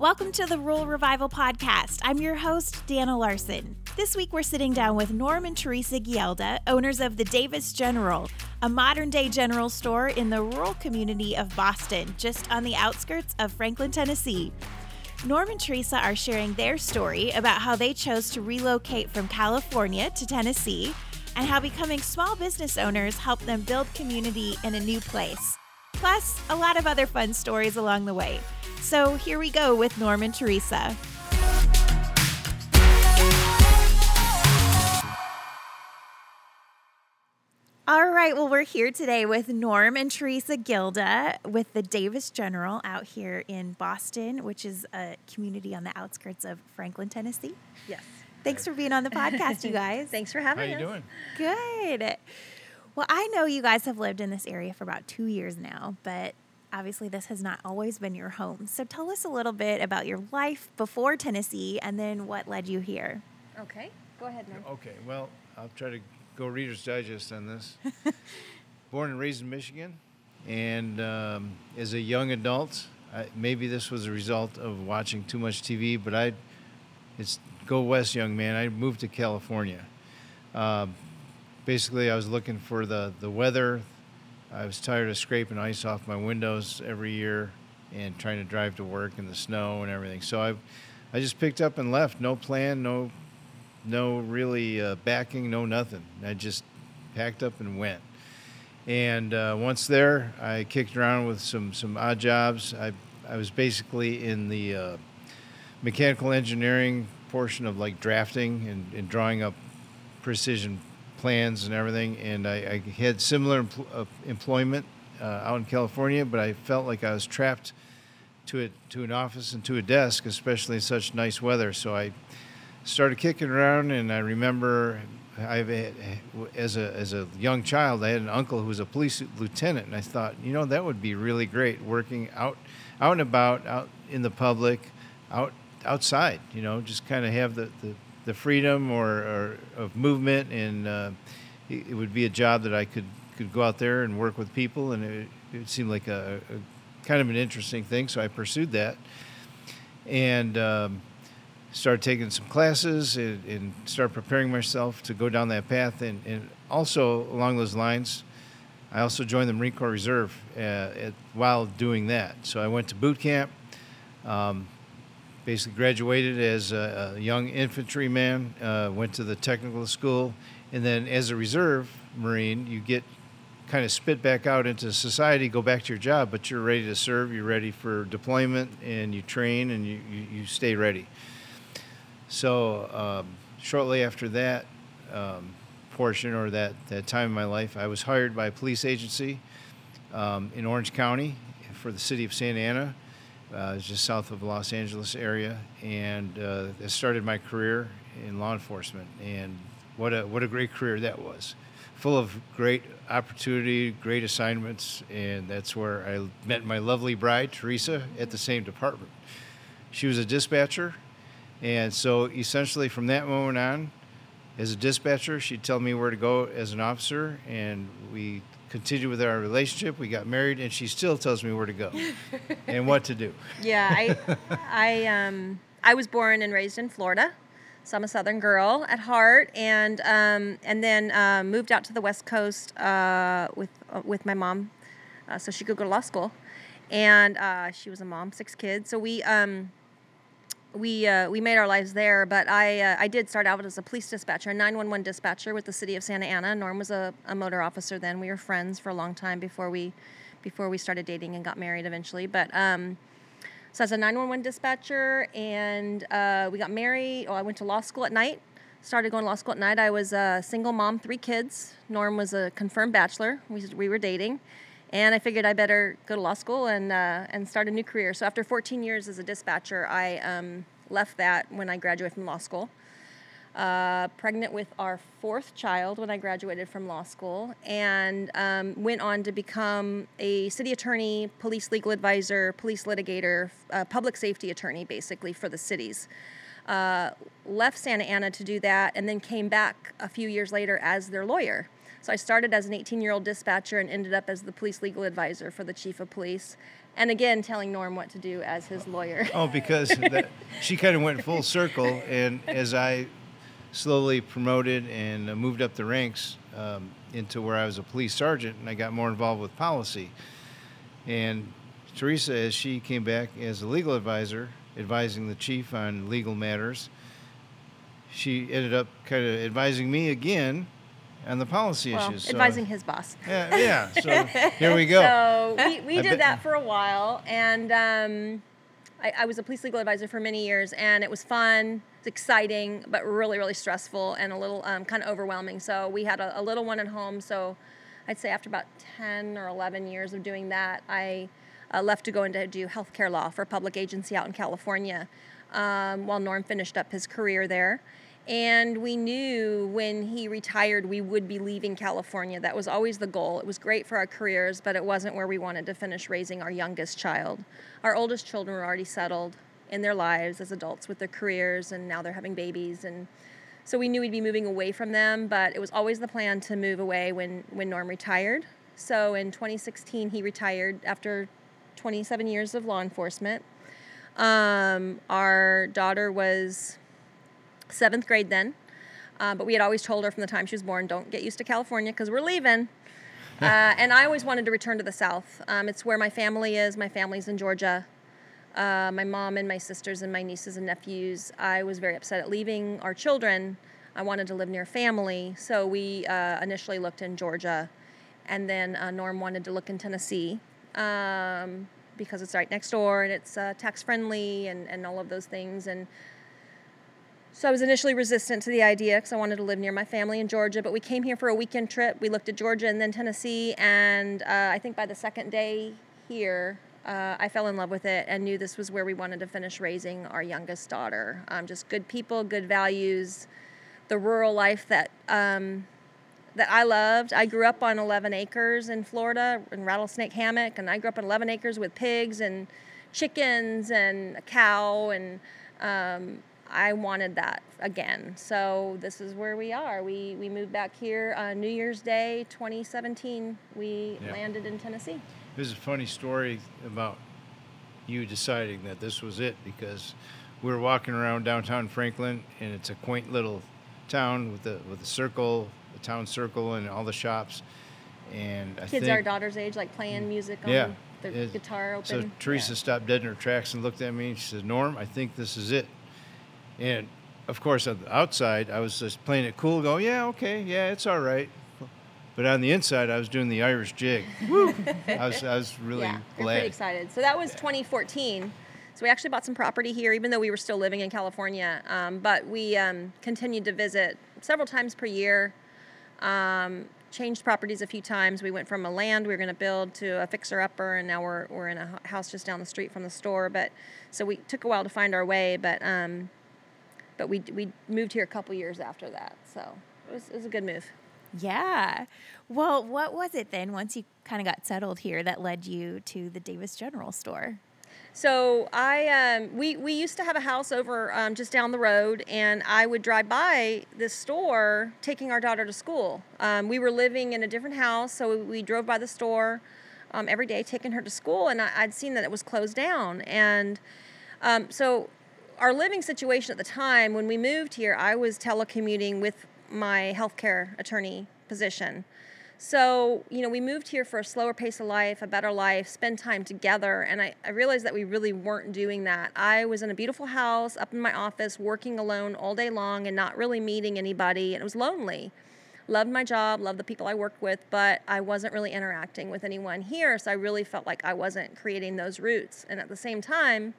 Welcome to the Rural Revival Podcast. I'm your host, Dana Larson. This week we're sitting down with Norm and Teresa Gielda, owners of the Davis General, a modern day general store in the rural community of Boston, just on the outskirts of Franklin, Tennessee. Norm and Teresa are sharing their story about how they chose to relocate from California to Tennessee and how becoming small business owners helped them build community in a new place. Plus, a lot of other fun stories along the way. So here we go with Norm and Teresa. All right, well, we're here today with Norm and Teresa Gilda with the Davis General out here in Boston, which is a community on the outskirts of Franklin, Tennessee. Yes. Thanks for being on the podcast, you guys. Thanks for having us. How having you us. doing? Good. Well, I know you guys have lived in this area for about two years now, but obviously this has not always been your home. So tell us a little bit about your life before Tennessee and then what led you here. Okay. Go ahead, Norm. Okay, well, I'll try to go Reader's Digest on this. Born and raised in Michigan, and um, as a young adult, I, maybe this was a result of watching too much TV, but I, it's go west, young man. I moved to California. Um, basically, I was looking for the the weather. I was tired of scraping ice off my windows every year and trying to drive to work in the snow and everything. So I, I just picked up and left. No plan, no no really uh, backing, no nothing. I just packed up and went. And uh, once there, I kicked around with some some odd jobs. I I was basically in the uh, mechanical engineering portion of like drafting and, and drawing up precision plans and everything. And I, I had similar empl- uh, employment uh, out in California, but I felt like I was trapped to a, to an office and to a desk, especially in such nice weather. So I started kicking around, and I remember I've had, as a as a young child, I had an uncle who was a police lieutenant, and I thought, you know, that would be really great working out out and about, out in the public, out outside. You know, just kind of have the, the, the freedom or, or of movement, and uh, it, would be a job that I could could go out there and work with people, and it, it seemed like a, a kind of an interesting thing. So I pursued that, and. Um, started taking some classes and, and started preparing myself to go down that path. And, and also along those lines, I also joined the Marine Corps Reserve uh, at, while doing that. So I went to boot camp, um, basically graduated as a, a young infantryman, uh, went to the technical school, and then as a reserve Marine, you get kind of spit back out into society, go back to your job, but you're ready to serve, you're ready for deployment, and you train and you, you, you stay ready. So um, shortly after that um, portion or that, that time in my life, I was hired by a police agency um, in Orange County for the city of Santa Ana. Uh, just south of the Los Angeles area, and uh, that started my career in law enforcement. And what a what a great career that was, full of great opportunity, great assignments, and that's where I met my lovely bride Teresa at the same department. She was a dispatcher and so essentially, from that moment on, as a dispatcher, she'd tell me where to go as an officer, and we continued with our relationship. We got married, and she still tells me where to go and what to do. Yeah, I, I, um, I was born and raised in Florida, so I'm a Southern girl at heart, and um, and then uh, moved out to the West Coast uh, with uh, with my mom, uh, so she could go to law school, and uh, she was a mom, six kids. So we. Um, we uh, we made our lives there, but I uh, I did start out as a police dispatcher, a 911 dispatcher with the city of Santa Ana. Norm was a, a motor officer then. We were friends for a long time before we before we started dating and got married eventually. But um, so I was a 911 dispatcher, and uh, we got married. Oh, I went to law school at night. Started going to law school at night. I was a single mom, three kids. Norm was a confirmed bachelor. We we were dating. And I figured I better go to law school and uh, and start a new career. So after 14 years as a dispatcher, I um, left that when I graduated from law school. Uh, pregnant with our fourth child when I graduated from law school, and um, went on to become a city attorney, police legal advisor, police litigator, uh, public safety attorney, basically for the cities. uh, left Santa Ana to do that, and then came back a few years later as their lawyer. So I started as an 18 year old dispatcher and ended up as the police legal advisor for the chief of police. And again, telling Norm what to do as his lawyer. Oh, because that, she kind of went full circle, and as I slowly promoted and uh, moved up the ranks um, into where I was a police sergeant, and I got more involved with policy. And Teresa, as she came back as a legal advisor, advising the chief on legal matters, she ended up kind of advising me again on the policy well, issues. advising his boss. Yeah, yeah. So here we go. So we, we did that for a while, and um, I, I, was a police legal advisor for many years, and it was fun, it's exciting, but really, really stressful and a little um, kind of overwhelming. So we had a, a, little one at home. So I'd say after about 10 or 11 years of doing that, I uh, left to go into do healthcare law for a public agency out in California um, while Norm finished up his career there. And we knew when he retired, we would be leaving California. That was always the goal. It was great for our careers, but it wasn't where we wanted to finish raising our youngest child. Our oldest children were already settled in their lives as adults with their careers, and now they're having babies. And so we knew we'd be moving away from them, but it was always the plan to move away when, when Norm retired. So in 2016, he retired after 27 years of law enforcement. Um, our daughter was seventh grade then. Uh, but we had always told her from the time she was born, don't get used to California because we're leaving. Uh, and I always wanted to return to the South. Um, it's where my family is. My family's in Georgia. Uh, my mom and my sisters and my nieces and nephews. I was very upset at leaving our children. I wanted to live near family. So we uh, initially looked in Georgia. And then uh, Norm wanted to look in Tennessee um, because it's right next door and it's uh, tax friendly and, and all of those things. And so I was initially resistant to the idea because I wanted to live near my family in Georgia. But we came here for a weekend trip. We looked at Georgia and then Tennessee. And uh, I think by the second day here, uh, I fell in love with it and knew this was where we wanted to finish raising our youngest daughter. Um, just good people, good values, the rural life that um, that I loved. I grew up on 11 acres in Florida in Rattlesnake Hammock, and I grew up on 11 acres with pigs and chickens and a cow and um, I wanted that again. So this is where we are. We we moved back here uh, New Year's Day 2017. We yeah. landed in Tennessee. There's a funny story about you deciding that this was it because we were walking around downtown Franklin and it's a quaint little town with the with the circle, the town circle, and all the shops. And I kids our daughter's age, like playing music on yeah, their it, guitar open. So Teresa yeah. stopped dead in her tracks and looked at me. and She said, "Norm, I think this is it." And of course, on the outside, I was just playing it cool, going, yeah, okay, yeah, it's all right. But on the inside, I was doing the Irish jig. Woo! I was, I was really yeah, glad. Pretty excited. So that was 2014. So we actually bought some property here, even though we were still living in California. Um, but we um, continued to visit several times per year. Um, changed properties a few times. We went from a land we were going to build to a fixer upper, and now we're we're in a house just down the street from the store. But so we took a while to find our way, but um, but we we moved here a couple years after that, so it was, it was a good move. Yeah. Well, what was it then once you kind of got settled here that led you to the Davis General Store? So I um, we we used to have a house over um, just down the road, and I would drive by this store taking our daughter to school. Um, we were living in a different house, so we, we drove by the store um, every day taking her to school, and I, would seen that it was closed down, and um, so our living situation at the time when we moved here, I was telecommuting with my healthcare attorney position. So, you know, we moved here for a slower pace of life, a better life, spend time together. And I, I, realized that we really weren't doing that. I was in a beautiful house, up in my office, working alone all day long and not really meeting anybody. And it was lonely. Loved my job, loved the people I worked with, but I wasn't really interacting with anyone here. So I really felt like I wasn't creating those roots. And at the same time,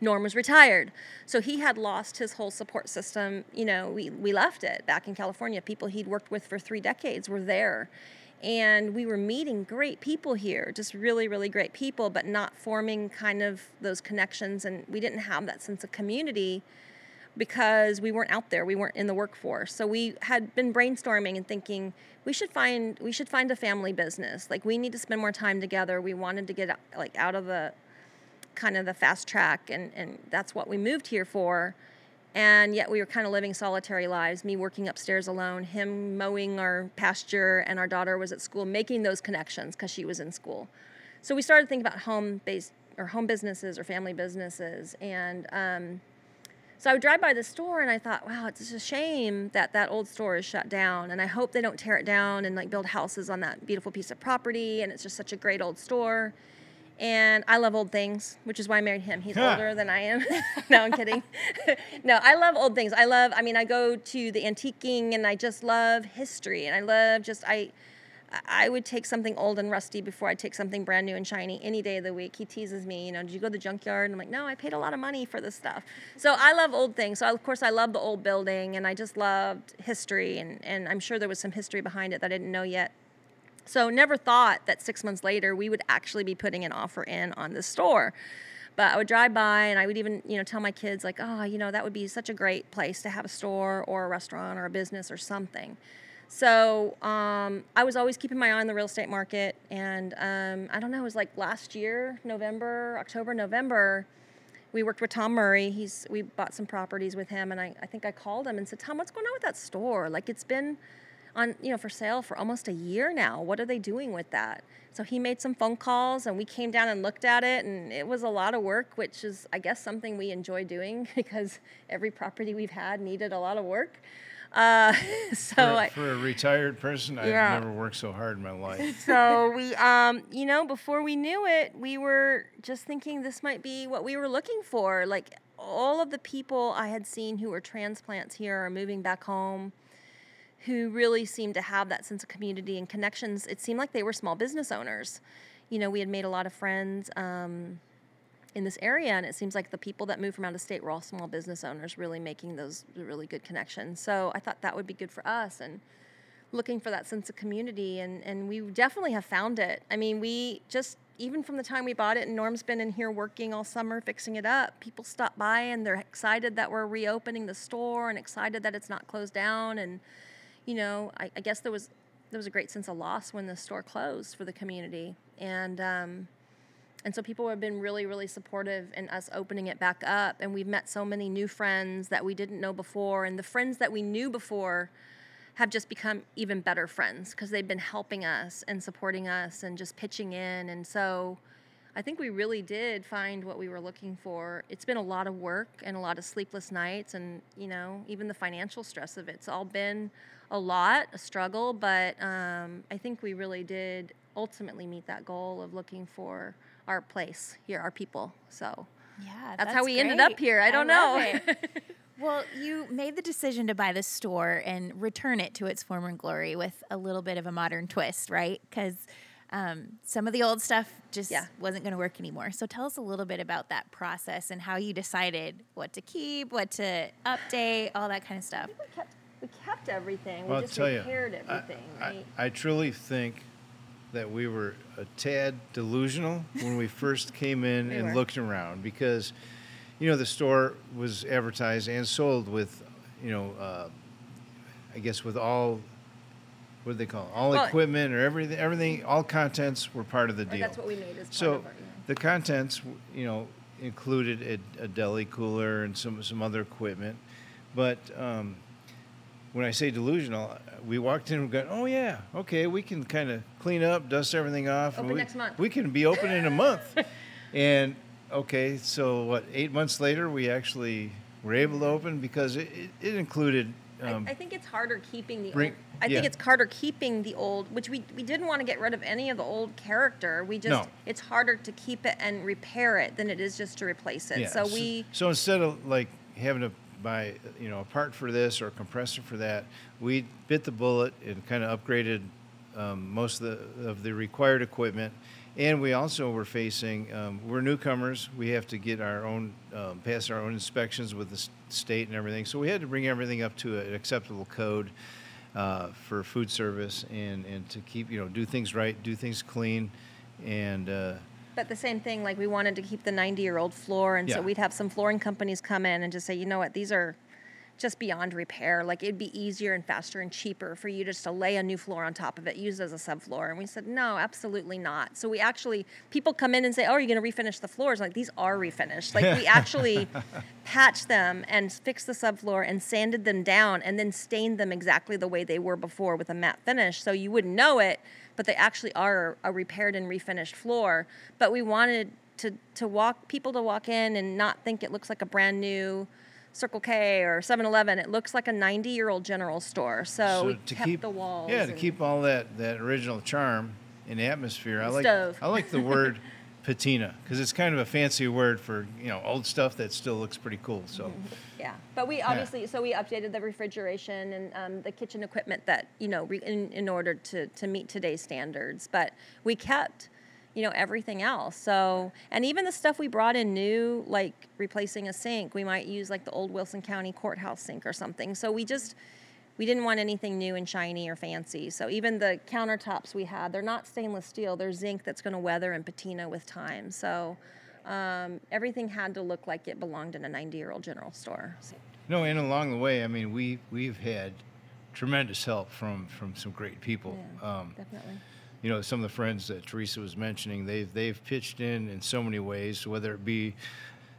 Norm was retired. So he had lost his whole support system. You know, we, we left it back in California. People he'd worked with for three decades were there. And we were meeting great people here, just really, really great people, but not forming kind of those connections. And we didn't have that sense of community because we weren't out there we weren't in the workforce so we had been brainstorming and thinking we should find we should find a family business like we need to spend more time together we wanted to get like out of the kind of the fast track, and, and that's what we moved here for. and yet we were kind of living solitary lives me working upstairs alone him mowing our pasture and our daughter was at school making those connections because she was in school so we started thinking about home based or home businesses or family businesses and um, so I would drive by the store and I thought, wow, it's a shame that that old store is shut down. And I hope they don't tear it down and like build houses on that beautiful piece of property. And it's just such a great old store. And I love old things, which is why I married him. He's older than I am. no, I'm kidding. no, I love old things. I love, I mean, I go to the antiquing and I just love history. And I love just, I, I would take something old and rusty before I take something brand new and shiny any day of the week. He teases me, you know, did you go to the junkyard? And I'm like, no, I paid a lot of money for this stuff. So I love old things. So of course I love the old building and I just loved history and, and I'm sure there was some history behind it that I didn't know yet. So never thought that six months later we would actually be putting an offer in on the store. But I would drive by and I would even, you know, tell my kids like, oh, you know, that would be such a great place to have a store or a restaurant or a business or something. So um, I was always keeping my eye on the real estate market, and um, I don't know, it was like last year, November, October, November. We worked with Tom Murray. He's we bought some properties with him, and I, I think I called him and said, Tom, what's going on with that store? Like it's been on you know for sale for almost a year now. What are they doing with that? So he made some phone calls, and we came down and looked at it, and it was a lot of work, which is I guess something we enjoy doing because every property we've had needed a lot of work. Uh, so for, I, for a retired person, Yeah. I've never worked so hard in my life. so we um you know before we knew it we were just thinking this might be what we were looking for like all of the people i had seen who were transplants here are moving back home who really seemed to have that sense of community and connections it seemed like they were small business owners. You know we had made a lot of friends um, in this area and it seems like the people that moved from out of state were all small business owners really making those really good connections. So i thought that would be good for us and looking for that sense of community and, and we definitely have found it. I mean we just even from the time we bought it and norm's been in here working all summer fixing it up people stop by and they're excited that we're reopening the store and excited that it's not closed down and you know i, I guess there was there was a great sense of loss when the store closed for the community. And um, and so people have been really really supportive in us opening it back up. And we've met so many new friends that we didn't know before. And the friends that we knew before have just become even better friends because they've been helping us and supporting us and just pitching in. And so i think we really did find what we were looking for. It's been a lot of work and a lot of sleepless nights and you know even the financial stress of it. it's all been a lot a struggle but um, i think we really did ultimately meet that goal of looking for our place here our people. So Yeah, that's, how we ended up here. I don't love know. well, you made the decision to buy the store and return it to its former glory with a little bit of a modern twist, right? Because um, some of the old stuff just Yeah. wasn't going to work anymore. So tell us a little bit about that process and how you decided what to keep, what to update, all that kind of stuff. we kept, we kept everything. Well, we just tell you, repaired I- everything, I, right? I truly think that we were a tad delusional when we first came in We and were. looked around because, you know, the store was advertised and sold with, you know, uh, I guess with all, what do they call it? All Well- equipment or everything, everything, all contents were part of the deal. that's what we made as part So of our. Yeah. the contents, you know, included a, a deli cooler and some some other equipment, but um, when I say delusional, we walked in and got, oh yeah, okay, we can kind of clean up, dust everything off. Open we, next month." We can be open in a month, and okay, so what? Eight months later, we actually were able to open because it, it, it included. Um, I, I think it's harder keeping the bring- old. I think it's harder keeping the old, which we we didn't want to get rid of any of the old character. We just No. it's harder to keep it and repair it than it is just to replace it. Yeah, So we So instead of like having to buy, you know, a part for this or a compressor for that, we bit the bullet and kind of upgraded um, most of the of the required equipment. And we also were facing, um, we're newcomers. We have to get our own, um, pass our own inspections with the s- state and everything. So we had to bring everything up to an acceptable code uh, for food service and, and to keep, you know, do things right, do things clean, and uh, But the same thing, like we wanted to keep the 90 year old floor, and Yeah. so we'd have some flooring companies come in and just say, you know what, these are just beyond repair. Like it'd be easier and faster and cheaper for you just to lay a new floor on top of it, use it as a subfloor. And we said, no, absolutely not. So we actually, people come in and say, oh, are you going to refinish the floors? Like these are refinished. Like we actually patched them and fixed the subfloor and sanded them down and then stained them exactly the way they were before with a matte finish. So you wouldn't know it, but they actually are a repaired and refinished floor. But we wanted to, to walk people to walk in and not think it looks like a brand new Circle K or 7-Eleven. It looks like a 90-year-old general store. So, we to kept keep the walls. Yeah, to keep all that that original charm and atmosphere. I like Stove. I like the word patina because it's kind of a fancy word for you know old stuff that still looks pretty cool. So Yeah, but we obviously so we updated the refrigeration and um, the kitchen equipment that you know re- in, in order to to meet today's standards. But we kept you know everything else. So and even the stuff we brought in new, like replacing a sink, we might use like the old Wilson County courthouse sink or something. So we just we didn't want anything new and shiny or fancy. So even the countertops we had, they're not stainless steel. They're zinc that's going to weather and patina with time. So um, everything had to look like it belonged in a 90-year-old general store. So- no, and along the way, I mean we we've had tremendous help from from some great people. Yeah, Um, definitely. You know, some of the friends that Teresa was mentioning, they've they've pitched in in so many ways, whether it be,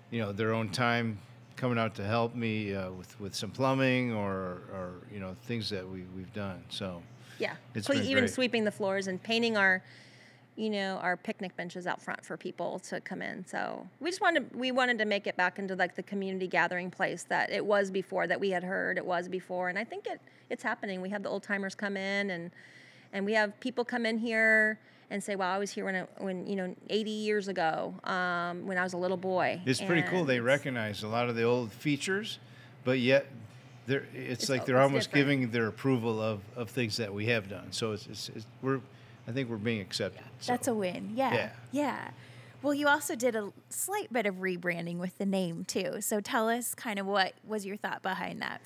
you know, their own time coming out to help me uh, with with some plumbing or or you know things that we we've done. So Yeah, It's Cle- even great. sweeping the floors and painting our, you know, our picnic benches out front for people to come in. So we just wanted we wanted to make it back into like the community gathering place that it was before that we had heard it was before, and I think it it's happening. We have the old timers come in and and we have people come in here and say, "Wow, I was here when I, when you know 80 years ago um, when I was a little boy." it's pretty cool. They recognize a lot of the old features, but yet. They're, it's, It's like they're it's almost different. giving their approval of, of things that we have done. So it's, it's, it's we're, I think we're being accepted. That's so. a win. Yeah. Yeah. Yeah. Well, you also did a slight bit of rebranding with the name too. So tell us kind of what was your thought behind that?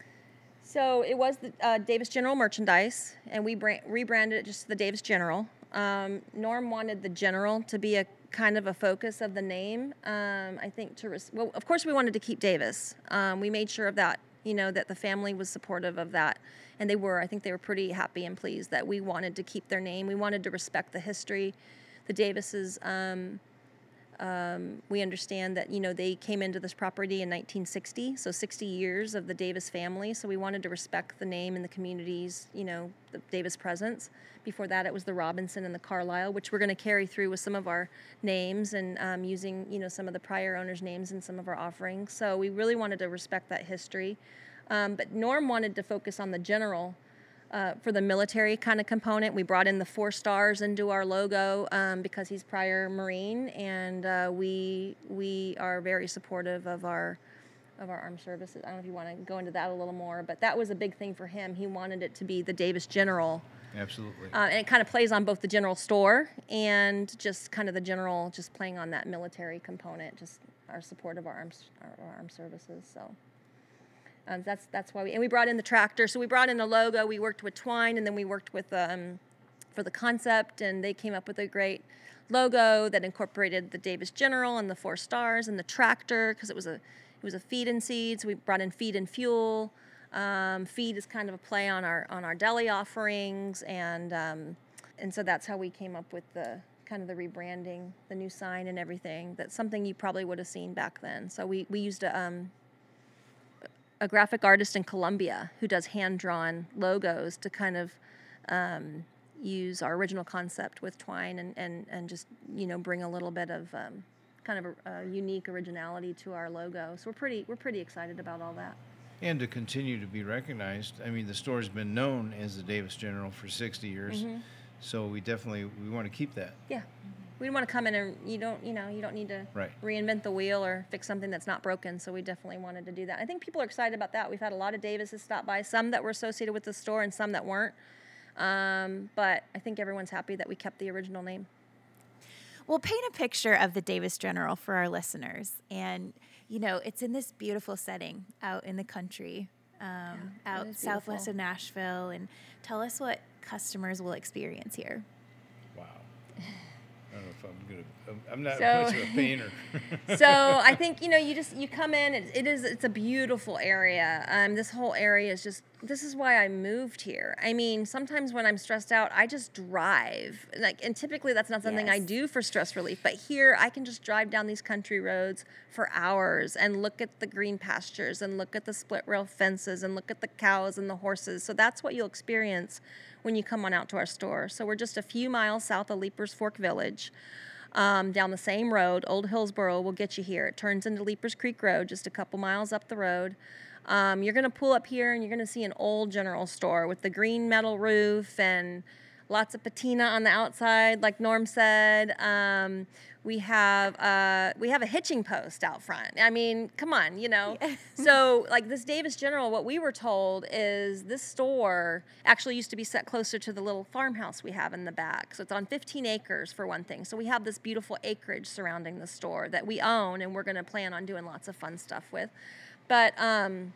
So it was the uh, Davis General merchandise, and we bra- rebranded it just to the Davis General. Um, Norm wanted the General to be a kind of a focus of the name. Um, I think to res- well, of course, we wanted to keep Davis. Um, we made sure of that. You know that the family was supportive of that, and they were. I think they were pretty happy and pleased that we wanted to keep their name. We wanted to respect the history. The Davises. Um, um, we understand that you know they came into this property in 1960, so 60 years of the Davis family. So we wanted to respect the name and the communities, you know, the Davis presence. Before that, it was the Robinson and the Carlisle, which we're going to carry through with some of our names and um, using you know some of the prior owners' names in some of our offerings. So we really wanted to respect that history. Um, but Norm wanted to focus on the general uh, for the military kind of component. We brought in the four stars into our logo um, because he's prior Marine, and uh, we we are very supportive of our of our armed services. I don't know if you want to go into that a little more, but that was a big thing for him. He wanted it to be the Davis General, Absolutely. uh, and it kind of plays on both the general store and just kind of the general, just playing on that military component, just our support of our armed our, our armed services. So. Um, that's that's why we and we brought in the tractor. So we brought in a logo. We worked with Twine, and then we worked with um, for the concept, and they came up with a great logo that incorporated the Davis General and the four stars and the tractor because it was a it was a feed and seed. So we brought in feed and fuel. Um, feed is kind of a play on our on our deli offerings, and um, and so that's how we came up with the kind of the rebranding, the new sign and everything. That's something you probably would have seen back then. So we we used a um, a graphic artist in Colombia who does hand drawn logos to kind of um, use our original concept with twine and, and, and just you know bring a little bit of um, kind of a, a unique originality to our logo. So we're pretty we're pretty excited about all that. And to continue to be recognized. I mean, the store's been known as the Davis General for 60 years, Mm-hmm. so we definitely we want to keep that. Yeah. We want to come in and you don't, you know, you don't need to Right. reinvent the wheel or fix something that's not broken. So we definitely wanted to do that. I think people are excited about that. We've had a lot of Davises stop by, some that were associated with the store and some that weren't. Um, but I think everyone's happy that we kept the original name. Well, paint a picture of the Davis General for our listeners. And, you know, it's in this beautiful setting out in the country, um, it out southwest of Nashville. And tell us what customers will experience here. Wow. I don't know if I'm good. I'm, I'm not So- much of a painter. so I think you know you just you come in. It, it is it's a beautiful area. Um, this whole area is just. This is why I moved here. I mean, sometimes when I'm stressed out, I just drive. Like, and typically that's not something I do for stress relief. But here, I can just drive down these country roads for hours and look at the green pastures and look at the split rail fences and look at the cows and the horses. So that's what you'll experience when you come on out to our store. So we're just a few miles south of Leiper's Fork Village um, down the same road. Old Hillsboro will get you here. It turns into Leiper's Creek Road, just a couple miles up the road. Um, you're going to pull up here and you're going to see an old general store with the green metal roof and lots of patina on the outside, like Norm said. Um, we have uh, we have a hitching post out front. I mean, come on, you know. so like this Davis General, what we were told is this store actually used to be set closer to the little farmhouse we have in the back. So it's on 15 acres for one thing. So we have this beautiful acreage surrounding the store that we own, and we're going to plan on doing lots of fun stuff with. But um,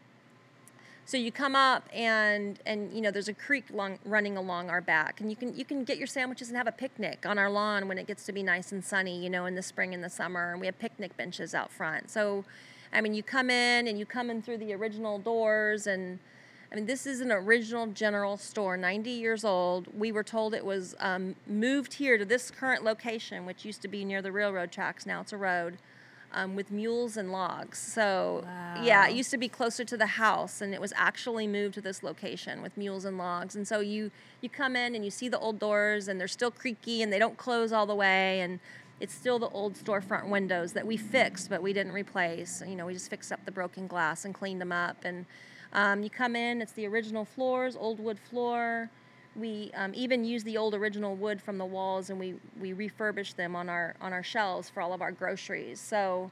so you come up and and you know there's a creek long, running along our back, and you can you can get your sandwiches and have a picnic on our lawn when it gets to be nice and sunny, you know, in the spring and the summer, and we have picnic benches out front. So, I mean, you come in and you come in through the original doors, and I mean, this is an original general store, 90 years old. We were told it was um, moved here to this current location, which used to be near the railroad tracks. Now it's a road. Um, with mules and logs. So, yeah, it used to be closer to the house, and it was actually moved to this location with mules and logs. And so you you come in and you see the old doors, and they're still creaky, and they don't close all the way, and it's still the old storefront windows that we fixed, but we didn't replace. You know, we just fixed up the broken glass and cleaned them up. And um, you come in, it's the original floors, old wood floor. We um, even use the old original wood from the walls, and we we refurbish them on our on our shelves for all of our groceries. So,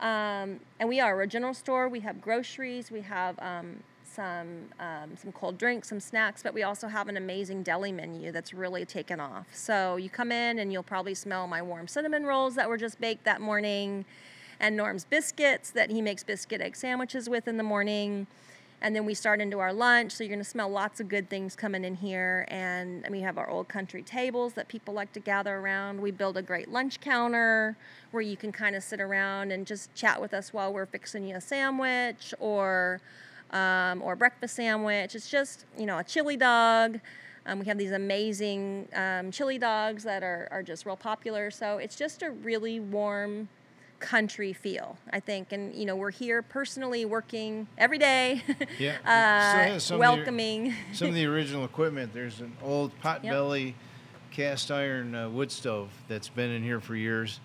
um, and we are a general store. We have groceries. We have um, some um, some cold drinks, some snacks, but we also have an amazing deli menu that's really taken off. So you come in and you'll probably smell my warm cinnamon rolls that were just baked that morning, and Norm's biscuits that he makes biscuit egg sandwiches with in the morning. And then we start into our lunch, so you're gonna smell lots of good things coming in here. And, we have our old country tables that people like to gather around. We build a great lunch counter where you can kind of sit around and just chat with us while we're fixing you a sandwich or um, or breakfast sandwich. It's just you know a chili dog. Um, we have these amazing um, chili dogs that are, are just real popular. So it's just a really warm country feel, I think. And you know we're here personally working every day. Yeah, uh, some of the- welcoming. Some of the original equipment. There's an old potbelly cast iron uh, wood stove that's been in here for years.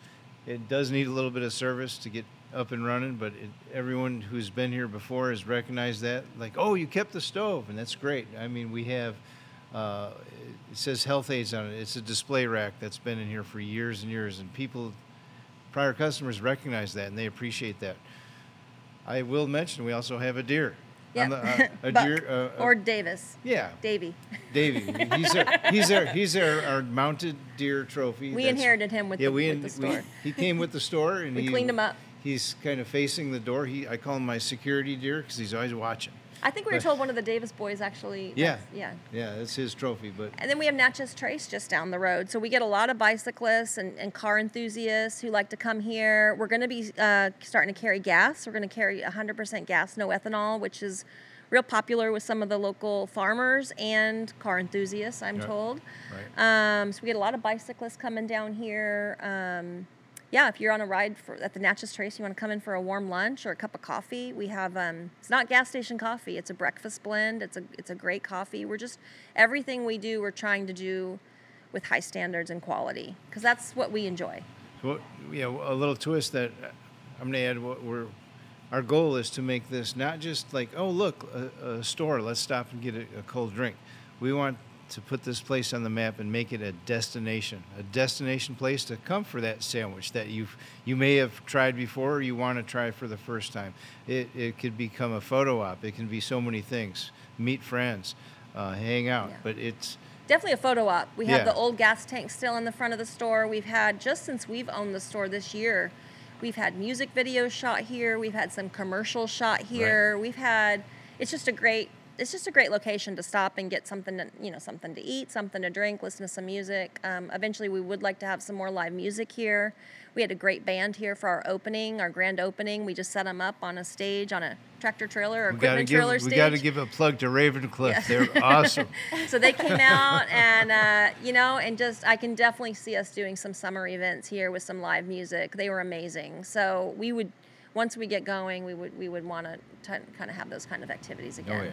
It does need a little bit of service to get up and running, but it, everyone who's been here before has recognized that. Like, oh, you kept the stove, and that's great. I mean, we have. Uh, it says health aids on it. It's a display rack that's been in here for years and years, and people, prior customers, recognize that and they appreciate that. I will mention we also have a deer. Yep. The- uh, a Buck deer. Uh, uh, or Davis. yeah, Davy. Davy. He's our, he's our, he's our, our mounted deer trophy. We That's- inherited him with yeah, the- we, with the store. We, he came with the store, and We he, cleaned him up. He's kind of facing the door. He, I call him my security deer because he's always watching. I think we were told one of the Davis boys actually. Yeah. Yeah. Yeah, that's his trophy. But And then we have Natchez Trace just down the road. So we get a lot of bicyclists and, and car enthusiasts who like to come here. We're going to be uh, starting to carry gas. We're going to carry 100% gas, no ethanol, which is real popular with some of the local farmers and car enthusiasts, I'm Right. told. right. Um, so we get a lot of bicyclists coming down here. Um, yeah, if you're on a ride for, at the Natchez Trace, you want to come in for a warm lunch or a cup of coffee. We have um, it's not gas station coffee; it's a breakfast blend. It's a it's a great coffee. We're just everything we do, we're trying to do with high standards and quality because that's what we enjoy. What, yeah, a little twist that uh, I'm gonna add. What we're our goal is to make this not just like oh look a, a store. Let's stop and get a, a cold drink. We want to put this place on the map and make it a destination, a destination place to come for that sandwich that you you may have tried before or you want to try for the first time. It it could become a photo op. It can be so many things. Meet friends, uh, hang out. Yeah. But it's Definitely a photo op. We have Yeah. the old gas tank still in the front of the store. We've had just since we've owned the store this year, we've had music videos shot here. We've had some commercials shot here. We've had it's just a great it's just a great location to stop and get something to you know something to eat, something to drink, listen to some music. Um, eventually, we would like to have some more live music here. We had a great band here for our opening, our grand opening. We just set them up on a stage on a tractor trailer or We equipment give trailer we gotta give a plug to Ravencliff. They're awesome. so they came out and uh, you know and just i can definitely see us doing some summer events here with some live music they were amazing so we would once we get going we would we would want to kind of have those kind of activities again Oh yeah.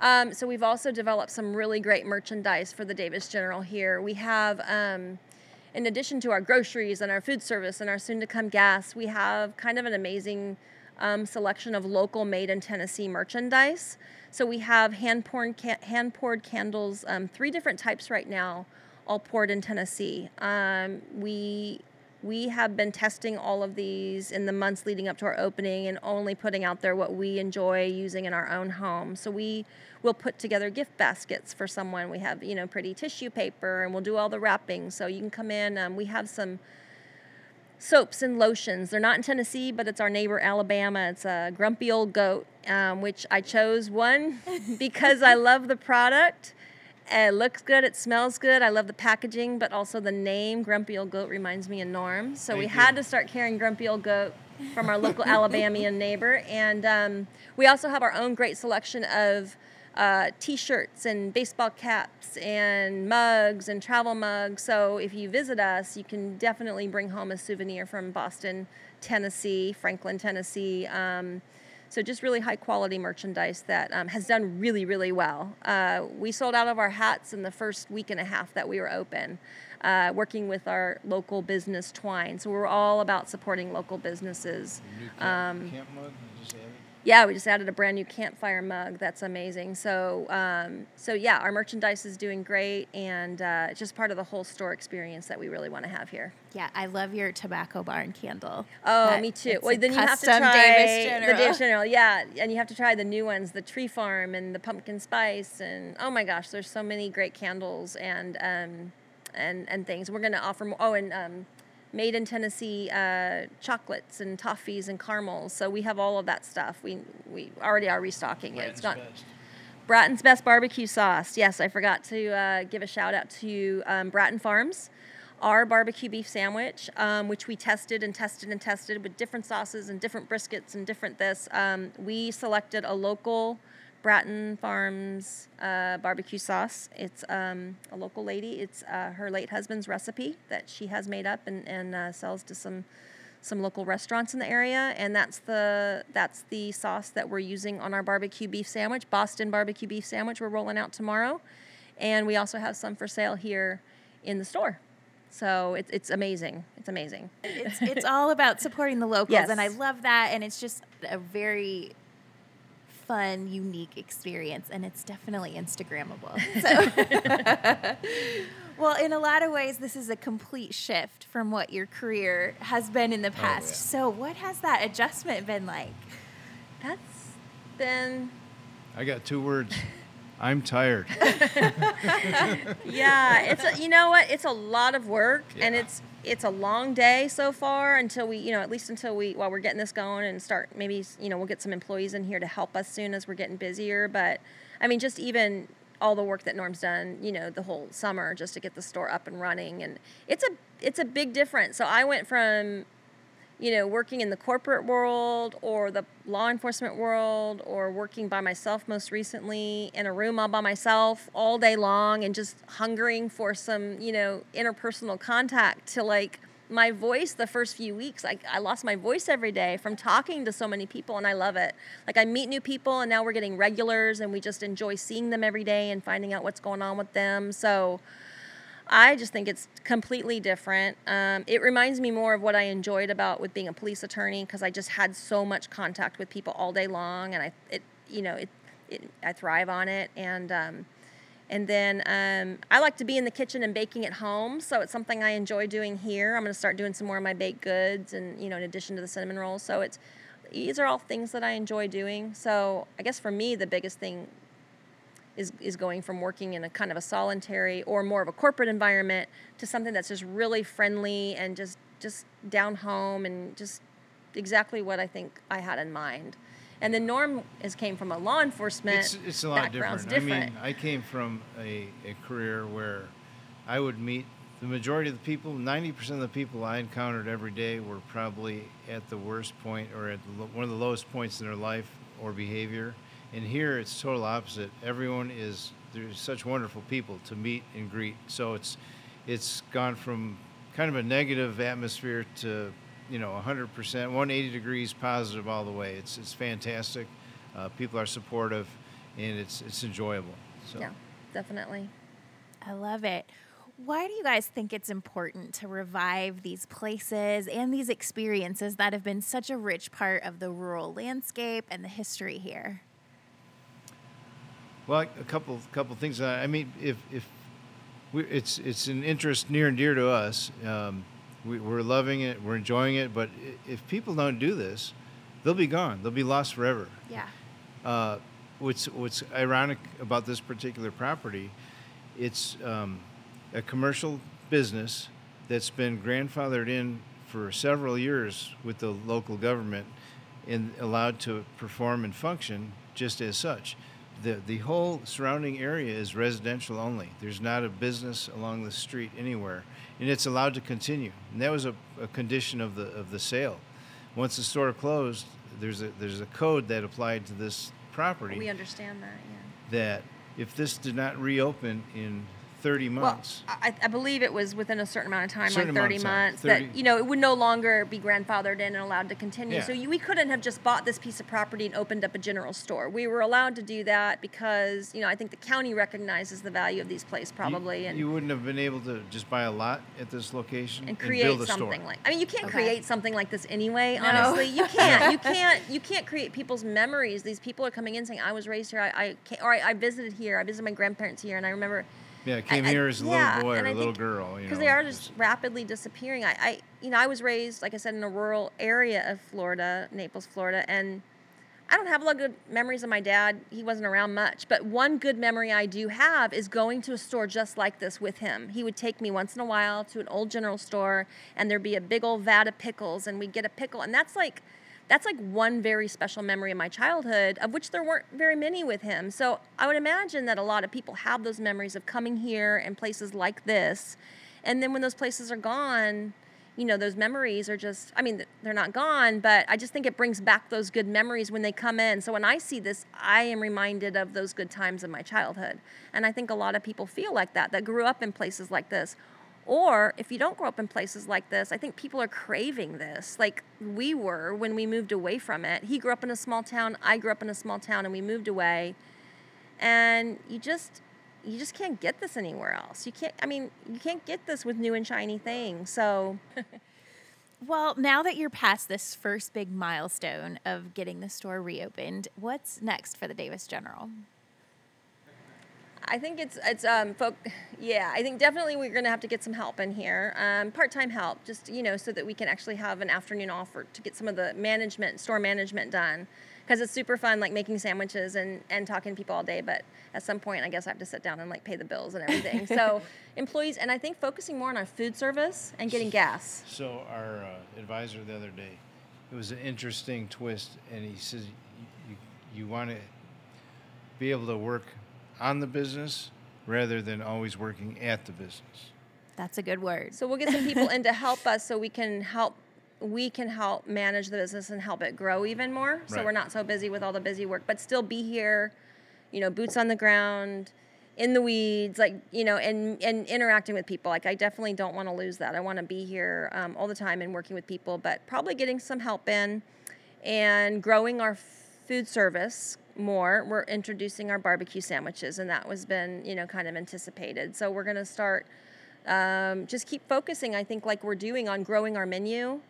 Um, so we've also developed some really great merchandise for the Davis General here. We have, um, in addition to our groceries and our food service and our soon-to-come gas, we have kind of an amazing um, selection of local made in Tennessee merchandise. So we have hand poured hand poured candles, um, three different types right now, all poured in Tennessee. Um, we we have been testing all of these in the months leading up to our opening and only putting out there what we enjoy using in our own home. So we will put together gift baskets for someone. We have, you know, pretty tissue paper and we'll do all the wrapping. So you can come in. Um, we have some soaps and lotions. They're not in Tennessee, but it's our neighbor Alabama. It's a grumpy old goat, um, which I chose one because I love the product. It looks good. It smells good. I love the packaging, but also the name Grumpy Old Goat reminds me of Norm. So we Thank had to start carrying Grumpy Old Goat from our local Alabamian neighbor. And um, we also have our own great selection of uh, t-shirts and baseball caps and mugs and travel mugs. So if you visit us, you can definitely bring home a souvenir from Boston, Tennessee, Franklin, Tennessee. Um, so just really high quality merchandise that um, has done really, really well. Uh, we sold out of our hats in the first week and a half that we were open, uh, working with our local business Twine. So we're all about supporting local businesses. Camp, Um, camp mug. you just added? Yeah, we just added a brand new campfire mug. That's amazing. So, um, so yeah, our merchandise is doing great, and uh, it's just part of the whole store experience that we really want to have here. Yeah, I love your tobacco barn candle. Oh, That- me too. Well, then you have to try the Davis General. Yeah, and you have to try the new ones, the Tree Farm and the Pumpkin Spice, and oh my gosh, there's so many great candles and um, and and things. We're gonna offer more. Oh, and um, made in Tennessee uh, chocolates and toffees and caramels. So we have all of that stuff. We we already are restocking it. It's not Bratton's best. Bratton's Best Barbecue Sauce. Yes, I forgot to uh, give a shout out to um, Bratton Farms. Our barbecue beef sandwich, um, which we tested and tested and tested with different sauces and different briskets and different this. Um, we selected a local Bratton Farms uh, barbecue sauce. It's um, a local lady. It's uh, her late husband's recipe that she has made up and, and uh, sells to some some local restaurants in the area, and that's the that's the sauce that we're using on our barbecue beef sandwich, Boston barbecue beef sandwich. We're rolling out tomorrow, and we also have some for sale here in the store. So it's it's amazing. It's amazing. it's, it's all about supporting the locals, and I love that. And it's just a very fun, unique experience, and it's definitely Instagrammable. So, well, in a lot of ways, this is a complete shift from what your career has been in the oh, past. yeah. So, what has that adjustment been like? That's been I got two words. I'm tired. yeah. It's a, you know what? It's a lot of work, and it's it's a long day so far until we you know at least until we while we're getting this going and start maybe you know we'll get some employees in here to help us soon as we're getting busier. But I mean, just even all the work that Norm's done, you know, the whole summer just to get the store up and running, and it's a it's a big difference. So I went from you know, working in the corporate world or the law enforcement world or working by myself most recently in a room all by myself all day long and just hungering for some, you know, interpersonal contact to like my voice the first few weeks. Like I lost my voice every day from talking to so many people and I love it. Like I meet new people and now we're getting regulars and we just enjoy seeing them every day and finding out what's going on with them. So I just think it's completely different. Um, it reminds me more of what I enjoyed about with being a police attorney because I just had so much contact with people all day long, and I, it, you know, it, it I thrive on it. And um, and then um, I like to be in the kitchen and baking at home, so it's something I enjoy doing here. I'm going to start doing some more of my baked goods, and you know, in addition to the cinnamon rolls. So it's these are all things that I enjoy doing. So I guess for me, the biggest thing is, is going from working in a kind of a solitary or more of a corporate environment to something that's just really friendly and just just down home and just exactly what I think I had in mind. And then Norm is came from a law enforcement It's, it's a lot different. different. I mean, I came from a, a career where I would meet the majority of the people, 90% of the people I encountered every day were probably at the worst point or at the, one of the lowest points in their life or behavior. And here it's total opposite. Everyone is, there's such wonderful people to meet and greet. So it's, it's gone from kind of a negative atmosphere to, you know, 100%, 180 degrees positive all the way. It's, it's fantastic. Uh, people are supportive and it's, it's enjoyable. So. yeah, definitely. I love it. Why do you guys think it's important to revive these places and these experiences that have been such a rich part of the rural landscape and the history here? Well, a couple couple things. Uh, I mean, if if we, it's it's an interest near and dear to us. Um, we, we're loving it. We're enjoying it. But if people don't do this, they'll be gone. They'll be lost forever. Yeah. Uh, what's what's ironic about this particular property? It's um, a commercial business that's been grandfathered in for several years with the local government and allowed to perform and function just as such. The, the whole surrounding area is residential only. There's not a business along the street anywhere, and it's allowed to continue. And that was a, a condition of the of the sale. Once the store closed, there's a there's a code that applied to this property We understand that. Yeah. that if this did not reopen in 30 months, Well, I, I believe it was within a certain amount of time, Certain like 30 of time, months, 30 that you know it would no longer be grandfathered in and allowed to continue. Yeah. So you, we couldn't have just bought this piece of property and opened up a general store. We were allowed to do that because you know I think the county recognizes the value of these places you- probably and you, wouldn't have been able to just buy a lot at this location and build create a something store. like I mean you can't Okay. create something like this anyway No. honestly you can't you can't you can't create people's memories these people are coming in saying I was raised here I, I can't, or I, I visited here I visited my grandparents here and I remember yeah, came I- here as a yeah, little boy or a little girl. You because they are just- just rapidly disappearing. I, I, you know, I was raised, like I said, in a rural area of Florida, Naples, Florida, and I don't have a lot of good memories of my dad. He wasn't around much, but one good memory I do have is going to a store just like this with him. He would take me once in a while to an old general store, and there'd be a big old vat of pickles, and we'd get a pickle, and that's like. That's like one very special memory of my childhood, of which there weren't very many with him. So I would imagine that a lot of people have those memories of coming here and places like this. And then when those places are gone, you know, those memories are just, I mean, they're not gone, but I just think it brings back those good memories when they come in. So when I see this, I am reminded of those good times of my childhood. And I think a lot of people feel like that, that grew up in places like this. Or if you don't grow up in places like this, I think people are craving this, like we were when we moved away from it. He grew up in a small town, I grew up in a small town, and we moved away. And you just, you just can't get this anywhere else. You can't. I mean, you can't get this with new and shiny things. So Well, now that you're past this first big milestone of getting the store reopened, what's next for the Davis General? I think it's it's um folk yeah, I think definitely we're gonna have to get some help in here. Um, part time help, just you know, so that we can actually have an afternoon off or to get some of the management, store management done. Because it's super fun like making sandwiches and, and talking to people all day, but at some point I guess I have to sit down and like pay the bills and everything. so employees and I think focusing more on our food service and getting gas. So our uh, advisor the other day, it was an interesting twist, and he says you, you, you want to be able to work on the business rather than always working at the business. That's a good word. So we'll get some people in to help us so we can help we can help manage the business and help it grow even more. So we're not so busy with all the busy work, but still be here, you know, boots on the ground, in the weeds, like, you know, and, and interacting with people. Like I definitely don't want to lose that. I want to be here um, all the time and working with people, but probably getting some help in and growing our food service more. We're introducing our barbecue sandwiches, and that was been, you know, kind of anticipated. So we're going to start um, just keep focusing. I think like we're doing on growing our menu,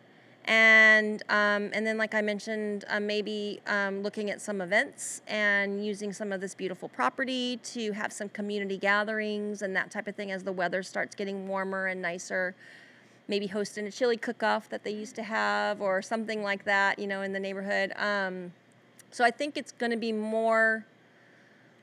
and um, and then like I mentioned, uh, maybe um, looking at some events and using some of this beautiful property to have some community gatherings and that type of thing as the weather starts getting warmer and nicer. Maybe hosting a chili cook-off that they used to have, or something like that, you know, in the neighborhood. Um, so I think it's going to be more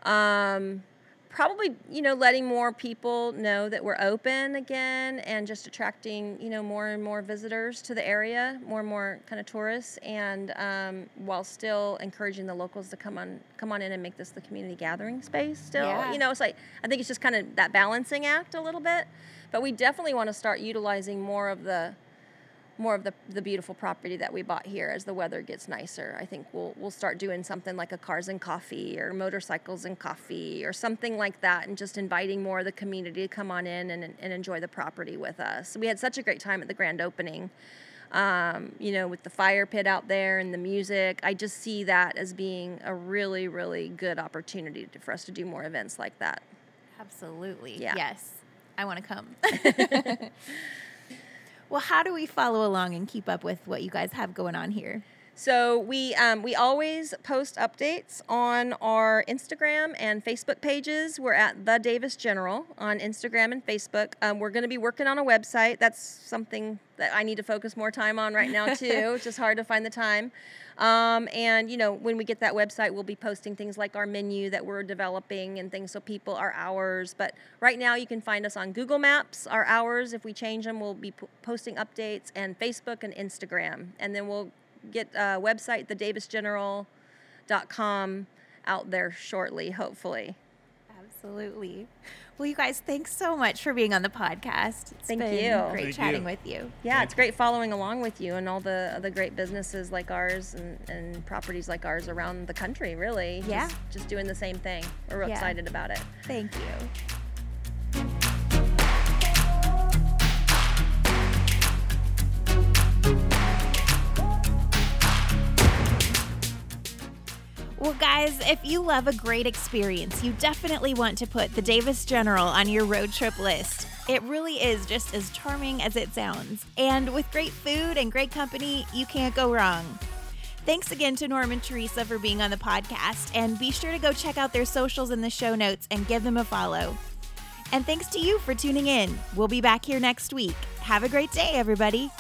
um, probably you know letting more people know that we're open again and just attracting you know more and more visitors to the area more and more kind of tourists and um, while still encouraging the locals to come on come on in and make this the community gathering space still Yeah. you know it's like i think it's just kind of that balancing act a little bit but we definitely want to start utilizing more of the more of the, the beautiful property that we bought here as the weather gets nicer. I think we'll we'll start doing something like a cars and coffee or motorcycles and coffee or something like that and just inviting more of the community to come on in and, and enjoy the property with us. We had such a great time at the grand opening. Um, you know, with the fire pit out there and the music, I just see that as being a really, really good opportunity to, for us to do more events like that. Absolutely. Yeah. Yes. I want to come. well, how do we follow along and keep up with what you guys have going on here? So we um, we always post updates on our Instagram and Facebook pages. We're at the Davis General on Instagram and Facebook. Um, we're going to be working on a website. That's something that I need to focus more time on right now too. it's just hard to find the time. Um, and you know, when we get that website, we'll be posting things like our menu that we're developing and things so people our hours. But right now, you can find us on Google Maps. Our hours, if we change them, we'll be p- posting updates and Facebook and Instagram, and then we'll get a website, thedavisgeneral.com, out there shortly, hopefully. Absolutely. Well, you guys, thanks so much for being on the podcast. It's Thank been you. Great Thank chatting you. with you. Yeah, Thank it's great following along with you and all the the great businesses like ours and, and properties like ours around the country, really. Yeah. Just, just doing the same thing. We're real Yeah. excited about it. Thank you. Well, guys, if you love a great experience, you definitely want to put the Davis General on your road trip list. It really is just as charming as it sounds. And with great food and great company, you can't go wrong. Thanks again to Norm and Teresa for being on the podcast, and be sure to go check out their socials in the show notes and give them a follow. And thanks to you for tuning in. We'll be back here next week. Have a great day, everybody.